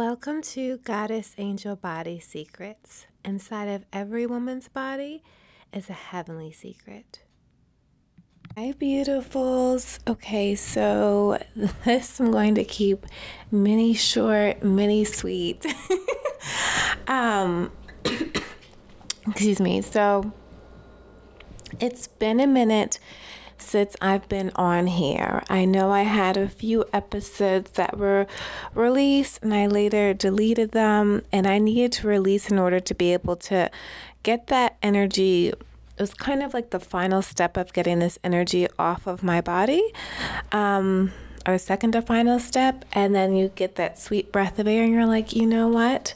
Welcome to Goddess Angel Body Secrets. Inside of every woman's body is a heavenly secret. Hi, beautifuls. Okay, so this I'm going to keep mini short, mini sweet. um, excuse me. So it's been a minute since I've been on here. I know I had a few episodes that were released and I later deleted them, and I needed to release in order to be able to get that energy. It was kind of like the final step of getting this energy off of my body. Um, or second to final step, and then you get that sweet breath of air, and you're like, you know what?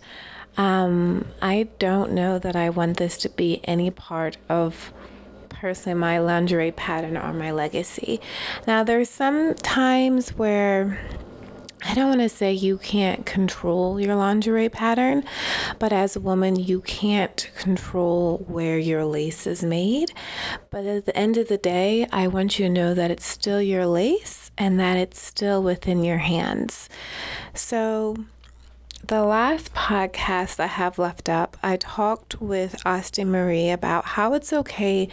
Um, I don't know that I want this to be any part of personally my lingerie pattern or my legacy. Now, there's some times where I don't want to say you can't control your lingerie pattern, but as a woman, you can't control where your lace is made. But at the end of the day, I want you to know that it's still your lace and that it's still within your hands. So, the last podcast I have left up, I talked with Austin Marie about how it's okay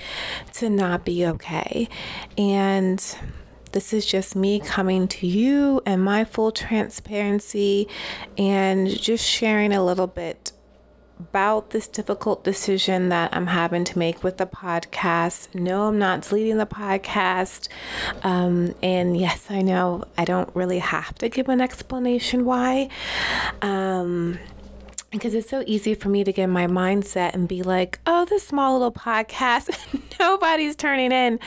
to not be okay. And this is just me coming to you and my full transparency and just sharing a little bit about this difficult decision that I'm having to make with the podcast. No, I'm not deleting the podcast. Um, and yes, I know I don't really have to give an explanation why. Um, because it's so easy for me to get my mindset and be like, oh, this small little podcast, nobody's turning in.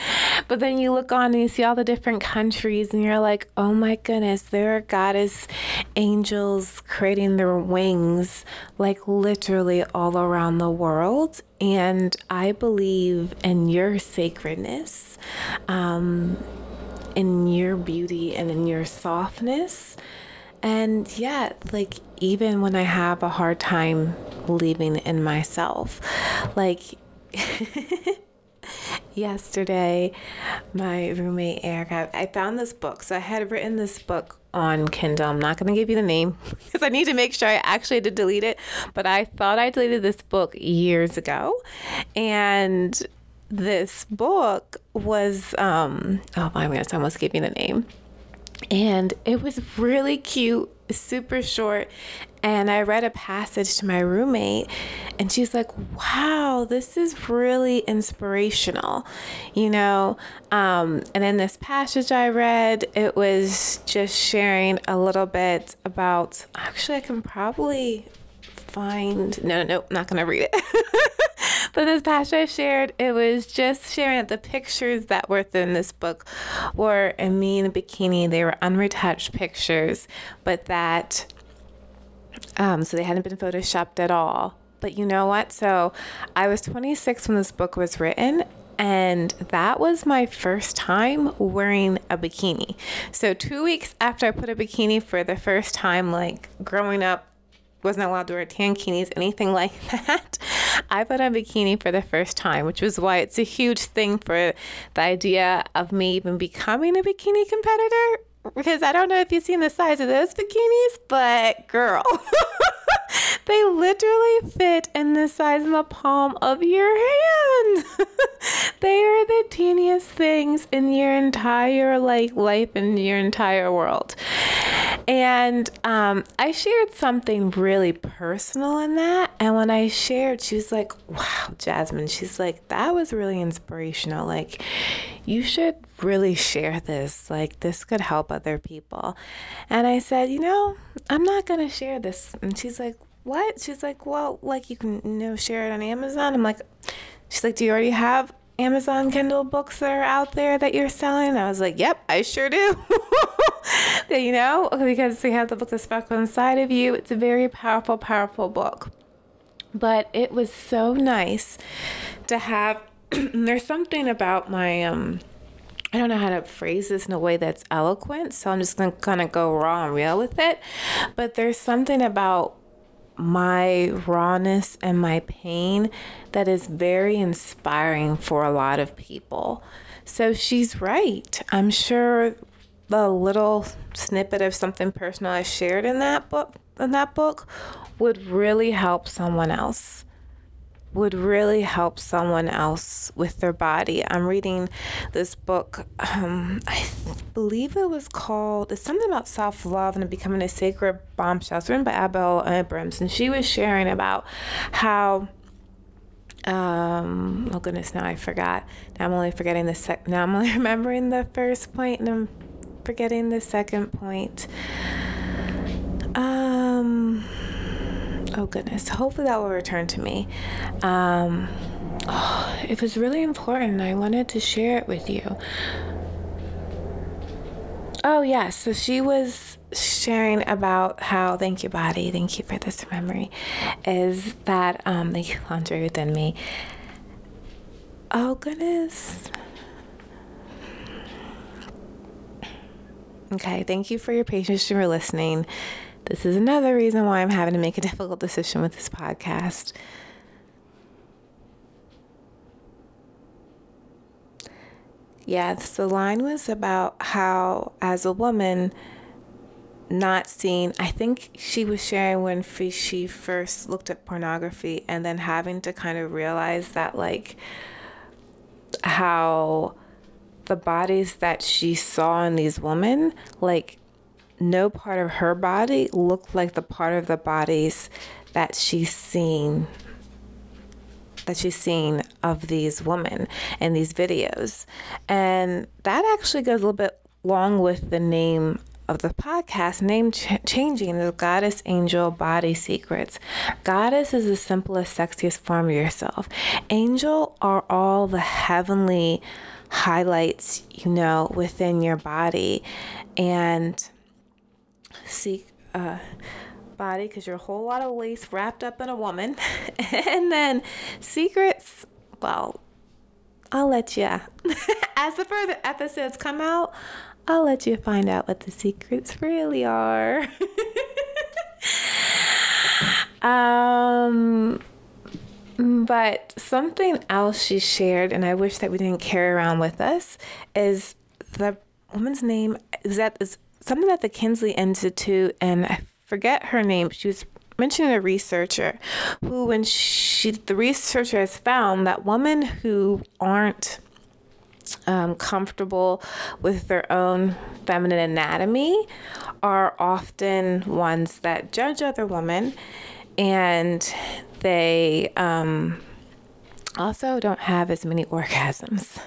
But then you look on and you see all the different countries, and you're like, oh my goodness, there are goddess angels creating their wings, like literally all around the world. And I believe in your sacredness, um, in your beauty, and in your softness. And yeah, like even when I have a hard time believing in myself, like yesterday, my roommate Erica, I found this book. So I had written this book on Kindle. I'm not going to give you the name because I need to make sure I actually did delete it. But I thought I deleted this book years ago. And this book was, um, oh my goodness, I almost gave you the name and it was really cute, super short. And I read a passage to my roommate, and she's like, Wow, this is really inspirational, you know? Um, and in this passage I read, it was just sharing a little bit about actually, I can probably find, no, no, no, not gonna read it. but this pastor I shared, it was just sharing that the pictures that were in this book were in me in a bikini. They were unretouched pictures, but that, um, so they hadn't been photoshopped at all. But you know what? So I was 26 when this book was written, and that was my first time wearing a bikini. So, two weeks after I put a bikini for the first time, like growing up, wasn't allowed to wear tankinis, anything like that. I put on a bikini for the first time, which was why it's a huge thing for the idea of me even becoming a bikini competitor. Because I don't know if you've seen the size of those bikinis, but girl, they literally fit in the size of the palm of your hand. they are the teeniest things in your entire like life in your entire world. And um, I shared something really personal in that. And when I shared, she was like, wow, Jasmyne, she's like, that was really inspirational. Like, you should really share this. Like, this could help other people. And I said, you know, I'm not going to share this. And she's like, what? She's like, well, like, you can, you know, share it on Amazon. I'm like, she's like, do you already have Amazon Kindle books that are out there that you're selling? I was like, yep, I sure do. you know, because we have the book The Sparkle Inside of You. It's a very powerful, powerful book. But it was so nice to have. there's something about my um I don't know how to phrase this in a way that's eloquent, so I'm just gonna kind of go raw and real with it. But there's something about my rawness and my pain that is very inspiring for a lot of people. So she's right. I'm sure the little snippet of something personal I shared in that book in that book would really help someone else would really help someone else with their body. I'm reading this book. Um, I believe it was called it's something about self love and becoming a sacred bombshell. It's written by Abel Abrams, and she was sharing about how. Um, oh goodness, now I forgot. Now I'm only forgetting the sec. Now I'm only remembering the first point, and I'm forgetting the second point. Um oh goodness, hopefully that will return to me. Um, oh, it was really important. I wanted to share it with you. Oh, yeah. So she was sharing about how, thank you, body. Thank you for this memory. Is that, um, you, laundry within me. Oh, goodness. Okay. Thank you for your patience and for listening. This is another reason why I'm having to make a difficult decision with this podcast. Yes, the line was about how, as a woman, not seeing, I think she was sharing when she first looked at pornography and then having to kind of realize that, like, how the bodies that she saw in these women, like, no part of her body looked like the part of the bodies that she's seen that she's seen of these women in these videos. And that actually goes a little bit along with the name of the podcast, name ch- changing the Goddess Angel Body Secrets. Goddess is the simplest, sexiest form of yourself. Angel are all the heavenly highlights, you know, within your body. And seek uh, body because you're a whole lot of lace wrapped up in a woman. and then secrets, well, I'll let you, as the further episodes come out, I'll let you find out what the secrets really are. um, but something else she shared, and I wish that we didn't carry around with us, is the woman's name is that is something that the Kinsey Institute, and I forget her name, she was mentioning a researcher who, when she, the researcher has found that women who aren't um, comfortable with their own feminine anatomy are often ones that judge other women and they um, also don't have as many orgasms.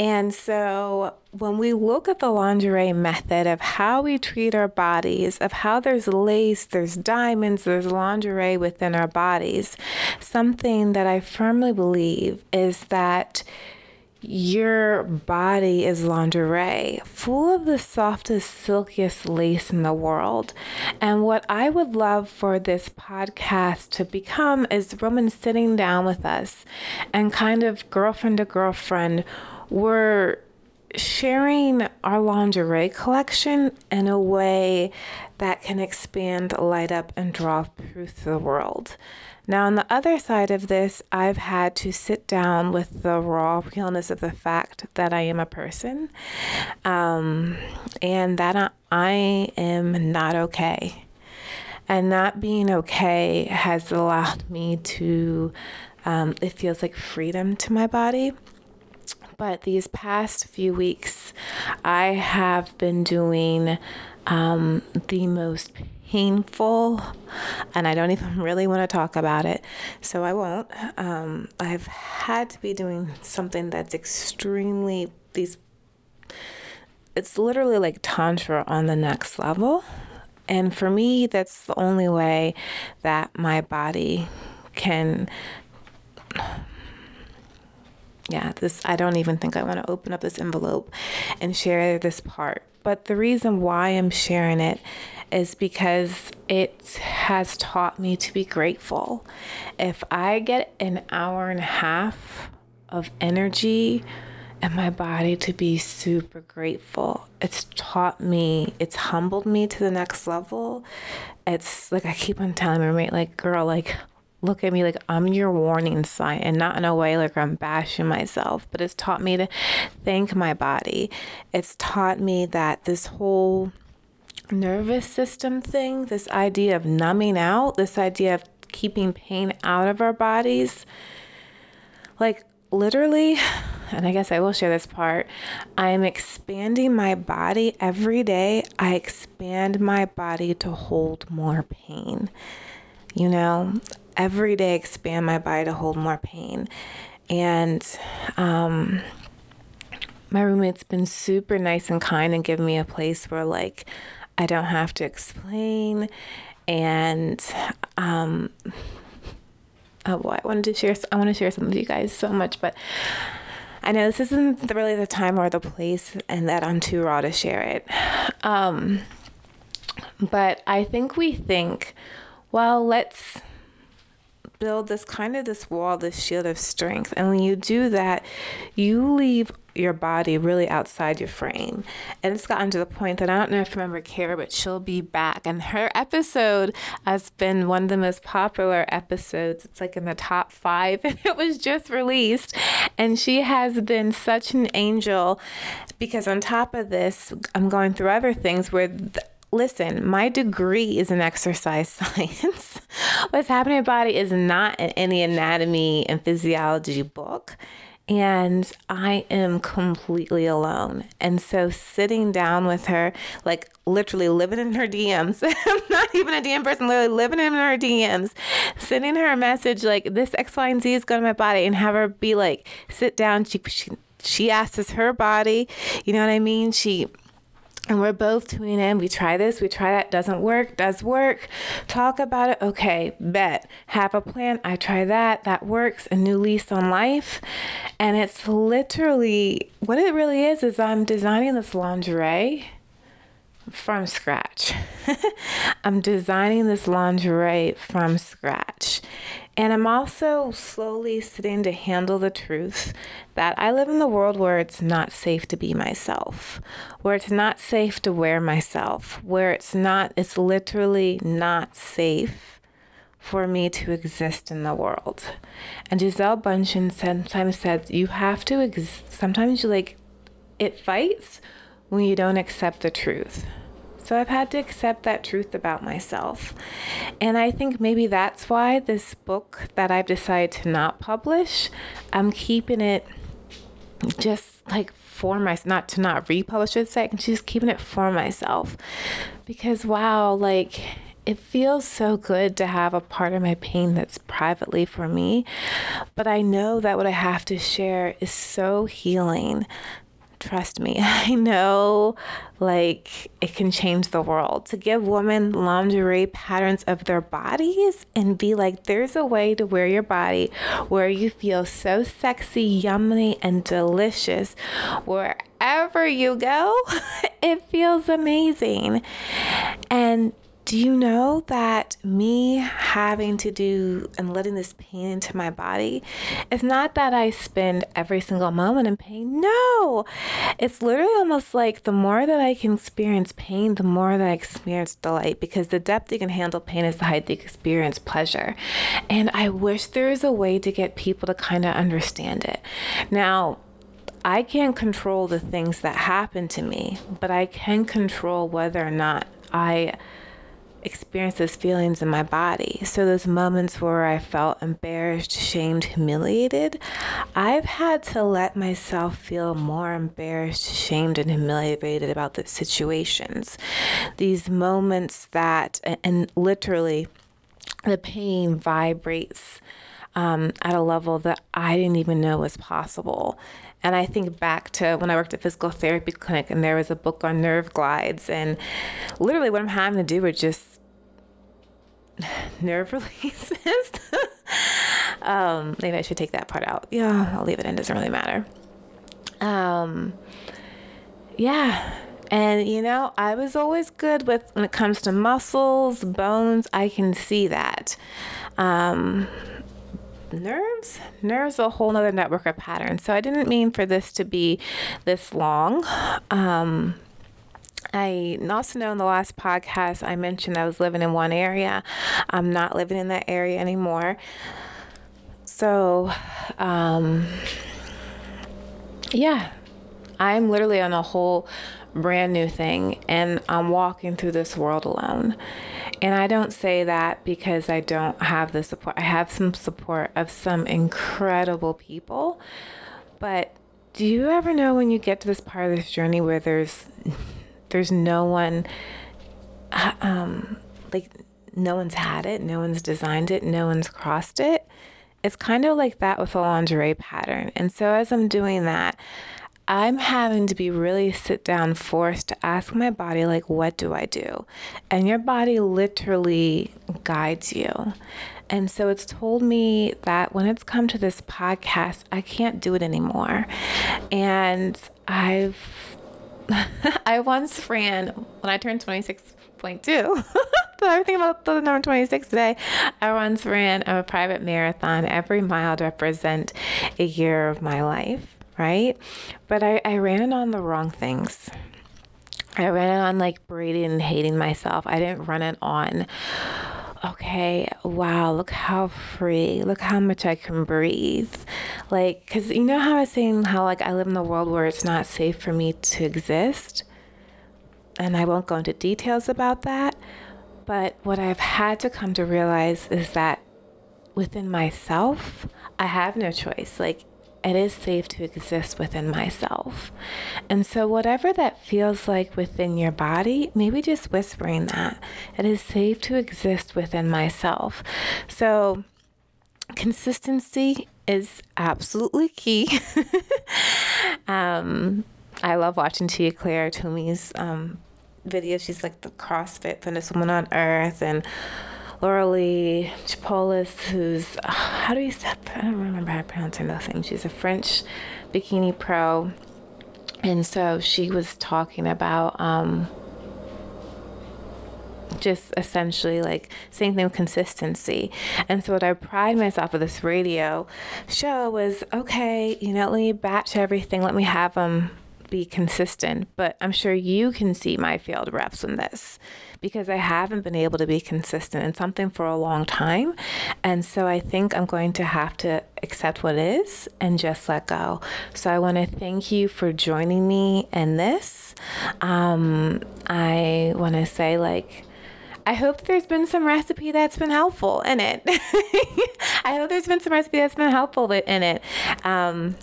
And so when we look at the lingerie method of how we treat our bodies, of how there's lace, there's diamonds, there's lingerie within our bodies, something that I firmly believe is that your body is lingerie, full of the softest, silkiest lace in the world. And what I would love for this podcast to become is women sitting down with us and kind of girlfriend to girlfriend we're sharing our lingerie collection in a way that can expand, light up, and draw truth to the world. Now, on the other side of this, I've had to sit down with the raw realness of the fact that I am a person um, and that I am not okay. And not being okay has allowed me to, um, it feels like freedom to my body but these past few weeks, I have been doing um, the most painful, and I don't even really want to talk about it, so I won't. Um, I've had to be doing something that's extremely these. It's literally like tantra on the next level. And for me, that's the only way that my body can yeah, this I don't even think I want to open up this envelope and share this part. But the reason why I'm sharing it is because it has taught me to be grateful. If I get an hour and a half of energy and my body to be super grateful, it's taught me, it's humbled me to the next level. It's like I keep on telling my roommate, like, girl, like look at me like I'm your warning sign and not in a way like I'm bashing myself, but it's taught me to thank my body. It's taught me that this whole nervous system thing, this idea of numbing out, this idea of keeping pain out of our bodies. Like, literally, and I guess I will share this part, I'm expanding my body every day. I expand my body to hold more pain. You know, every day expand my body to hold more pain. And um, my roommate's been super nice and kind and given me a place where, like, I don't have to explain. And um, oh boy, I wanted to share. I want to share some with you guys so much, but I know this isn't really the time or the place, and that I'm too raw to share it. Um, but I think we think, well, let's build this kind of this wall, this shield of strength. And when you do that, you leave your body really outside your frame. And it's gotten to the point that I don't know if you remember Kara, but she'll be back. And her episode has been one of the most popular episodes. It's like in the top five. And it was just released. And she has been such an angel because on top of this, I'm going through other things where listen, my degree is in exercise science. What's happening in my body is not in any anatomy and physiology book. And I am completely alone. And so sitting down with her, like literally living in her DMs, I'm not even a DM person, literally living in her DMs, sending her a message like this X, Y, and Z is going to my body and have her be like, sit down. She, she, she asks her body, you know what I mean? She and we're both tuning in. We try this, we try that, doesn't work, does work. Talk about it. Okay, bet. Have a plan. I try that, that works. A new lease on life. And it's literally what it really is is I'm designing this lingerie from scratch. I'm designing this lingerie from scratch. And I'm also slowly sitting to handle the truth that I live in the world where it's not safe to be myself, where it's not safe to wear myself, where it's not, it's literally not safe for me to exist in the world. And Gisele Bündchen sometimes says, you have to, ex- sometimes you like, it fights when you don't accept the truth. So I've had to accept that truth about myself. And I think maybe that's why this book that I've decided to not publish, I'm keeping it just like for myself, not to not republish it, I'm just keeping it for myself. Because wow, like it feels so good to have a part of my pain that's privately for me. But I know that what I have to share is so healing Trust me, I know like it can change the world. To give women lingerie patterns of their bodies and be like, there's a way to wear your body where you feel so sexy, yummy, and delicious wherever you go. it feels amazing. And do you know that me having to do and letting this pain into my body it's not that I spend every single moment in pain. No, it's literally almost like the more that I can experience pain, the more that I experience delight because the depth you can handle pain is the height you experience pleasure. And I wish there was a way to get people to kind of understand it. Now, I can't control the things that happen to me, but I can control whether or not I experience those feelings in my body. So, those moments where I felt embarrassed, shamed, humiliated, I've had to let myself feel more embarrassed, shamed, and humiliated about the situations. These moments that, and literally, the pain vibrates um, at a level that I didn't even know was possible. And I think back to when I worked at physical therapy clinic and there was a book on nerve glides and literally what I'm having to do is just nerve releases. um, maybe I should take that part out. Yeah, I'll leave it in. Doesn't really matter. Um, yeah. And you know, I was always good with when it comes to muscles, bones. I can see that. Um, nerves nerves a whole nother network of patterns so i didn't mean for this to be this long um, I also know in the last podcast I mentioned I was living in one area. I'm not living in that area anymore. So, um, yeah, I'm literally on a whole brand new thing, and I'm walking through this world alone. And I don't say that because I don't have the support. I have some support of some incredible people. But do you ever know when you get to this part of this journey where there's there's no one uh, um like no one's had it, no one's designed it, no one's crossed it? It's kind of like that with a lingerie pattern. And so as I'm doing that, I'm having to be really sit down forced to ask my body, like, what do I do? And your body literally guides you. And so it's told me that when it's come to this podcast, I can't do it anymore. And I've, I once ran, when I turned 26.2, I think about the number 26 today. I once ran a private marathon every mile to represent a year of my life right? But I, I ran on the wrong things. I ran on like braiding and hating myself. I didn't run it on, okay, wow, look how free, look how much I can breathe. Like, because you know how I was saying how like I live in a world where it's not safe for me to exist? And I won't go into details about that. But what I've had to come to realize is that within myself, I have no choice. Like, it is safe to exist within myself. And so, whatever that feels like within your body, maybe just whispering that it is safe to exist within myself. So, consistency is absolutely key. um, I love watching Tia-Clair Toomey's um, videos. She's like the CrossFit fitness woman on earth and Lauralie Chipolis, who's, uh, how do you say, I don't remember how to pronounce her name. She's a French bikini pro. And so she was talking about um, just essentially like same thing with consistency. And so what I pride myself with this radio show was okay, you know, let me batch everything, let me have them be consistent. But I'm sure you can see my failed reps in this because I haven't been able to be consistent in something for a long time. And so I think I'm going to have to accept what is and just let go. So I want to thank you for joining me in this. Um, I want to say, like, I hope there's been some recipe that's been helpful in it. I hope there's been some recipe that's been helpful in it. Um,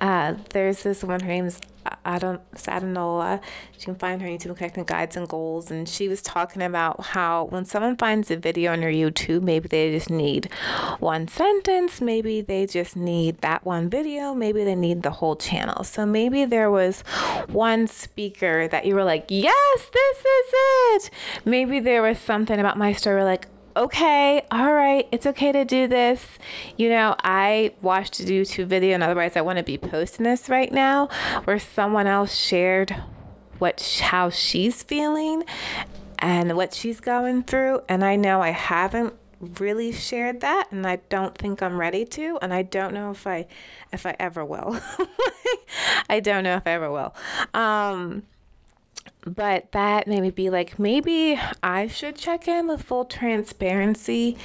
uh, there's this woman, her name's Adam Sadanola. You can find her on YouTube Connecting Guides and Goals. And she was talking about how when someone finds a video on your YouTube, maybe they just need one sentence, maybe they just need that one video, maybe they need the whole channel. So maybe there was one speaker that you were like, yes, this is it. Maybe there was something about my story like, okay, all right, it's okay to do this. You know, I watched a YouTube video, and otherwise, I want to be posting this right now, where someone else shared what how she's feeling and what she's going through, and I know I haven't really shared that and I don't think I'm ready to and I don't know if I if I ever will. I don't know if I ever will. Um but that made me be like, maybe I should check in with full transparency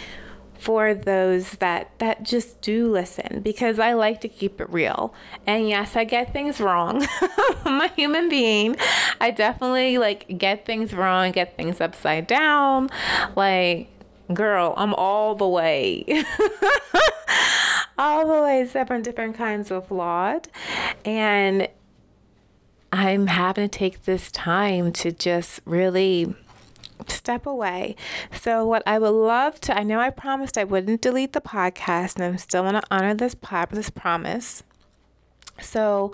for those that that just do listen because I like to keep it real. And yes, I get things wrong. I'm a human being. I definitely like get things wrong, get things upside down. Like, girl, I'm all the way. all the way seven different kinds of flawed. And I'm having to take this time to just really step away. So, what I would love to, I know I promised I wouldn't delete the podcast, and I'm still going to honor this, this promise. So,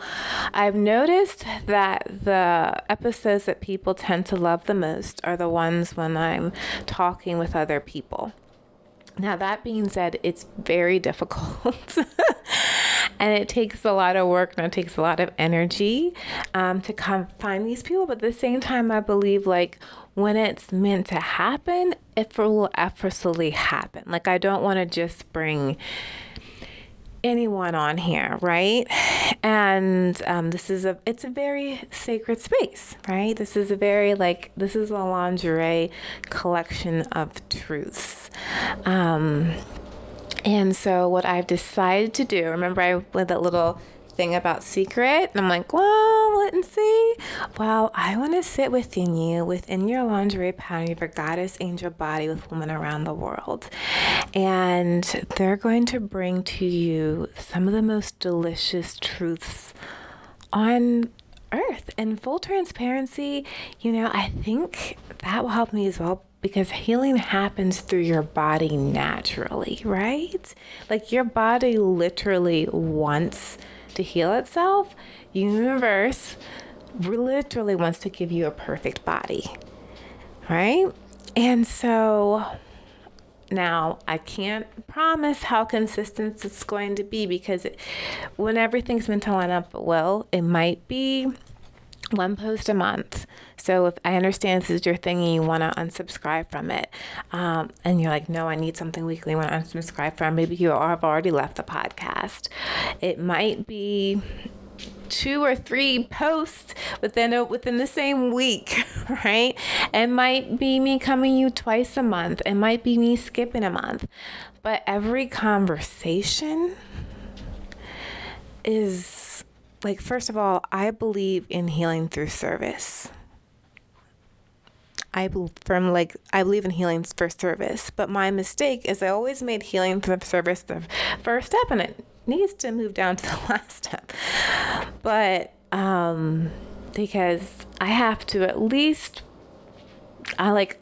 I've noticed that the episodes that people tend to love the most are the ones when I'm talking with other people. Now, that being said, it's very difficult. And it takes a lot of work and it takes a lot of energy um, to come find these people. But at the same time, I believe like when it's meant to happen, it will effortlessly happen. Like, I don't want to just bring anyone on here, right? And um, this is a it's a very sacred space, right? This is a very like this is a lingerie collection of truths. Um, and so what I've decided to do, remember I with that little thing about secret. And I'm like, well, let and see. Well, I want to sit within you, within your lingerie pattern your goddess angel body with women around the world. And they're going to bring to you some of the most delicious truths on earth. And full transparency, you know, I think that will help me as well because healing happens through your body naturally, right? Like your body literally wants to heal itself. Universe literally wants to give you a perfect body, right? And so now I can't promise how consistent it's going to be because it, when everything's been to line up well, it might be one post a month. So if I understand this is your thing and you want to unsubscribe from it, um, and you're like, no, I need something weekly, want to unsubscribe from, maybe you have already left the podcast. It might be two or three posts within a, within the same week, right? It might be me coming you twice a month. It might be me skipping a month. But every conversation is like first of all, I believe in healing through service. I from like I believe in healing for service, but my mistake is I always made healing for service the first step, and it needs to move down to the last step. But um, because I have to at least, I like,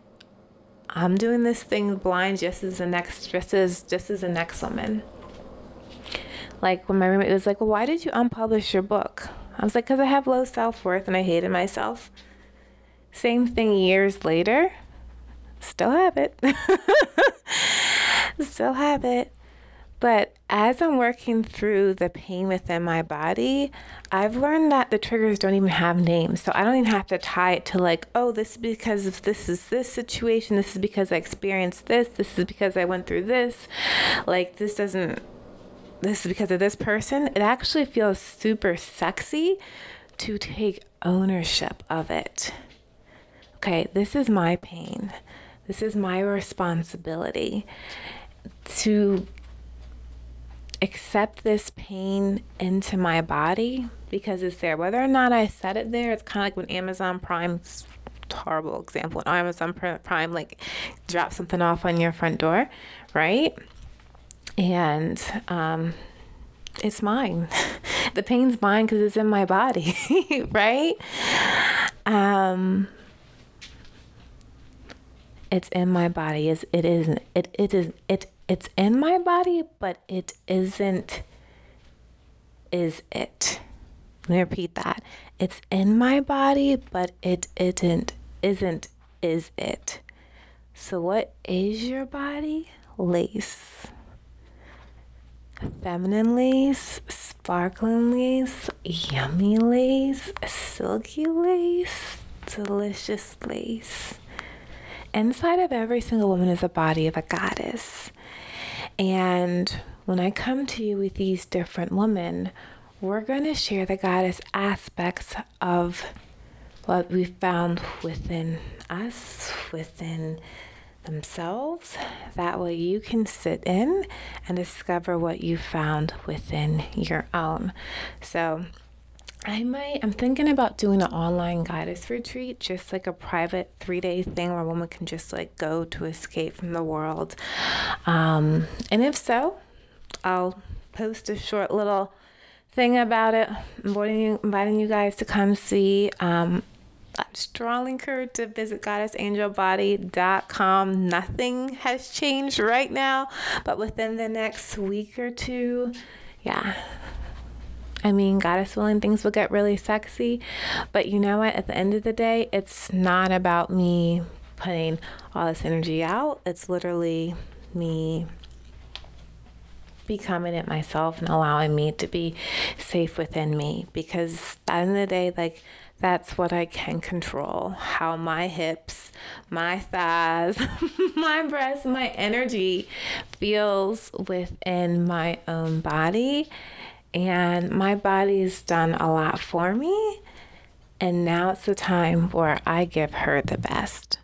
I'm doing this thing blind just as the next, just as just as the next woman. Like when my roommate was like, "Well, why did you unpublish your book?" I was like, "Cause I have low self worth and I hated myself." Same thing years later. Still have it. Still have it. But as I'm working through the pain within my body, I've learned that the triggers don't even have names. So I don't even have to tie it to like, oh, this is because of this is this situation. This is because I experienced this. This is because I went through this. Like this doesn't this is because of this person. It actually feels super sexy to take ownership of it. Okay, this is my pain. This is my responsibility to accept this pain into my body because it's there. Whether or not I set it there, it's kind of like when Amazon Prime's horrible example. When Amazon Prime like drop something off on your front door, right? And um, it's mine. the pain's mine because it's in my body, right? Um, it's in my body. Is it isn't. it it is it it's in my body, but it isn't, is it? Let me repeat that. It's in my body, but it isn't, isn't, is it? So, what is your body? Lace. Feminine lace, sparkling lace, yummy lace, silky lace, delicious lace. Inside of every single woman is a body of a goddess. And when I come to you with these different women, we're going to share the goddess aspects of what we found within us, within themselves. That way you can sit in and discover what you found within your own. So, I might, I'm thinking about doing an online goddess retreat, just like a private three day thing where a woman can just like go to escape from the world. Um, and if so, I'll post a short little thing about it, inviting you, inviting you guys to come see. Um, I strongly encourage to visit goddessangelbody.com. Nothing has changed right now, but within the next week or two, yeah, I mean, goddess willing, things will get really sexy. But you know what? At the end of the day, it's not about me putting all this energy out. It's literally me becoming it myself and allowing me to be safe within me. Because at the end of the day, like, that's what I can control. How my hips, my thighs, my breasts, my energy feels within my own body and my body's done a lot for me. And now it's the time where I give her the best.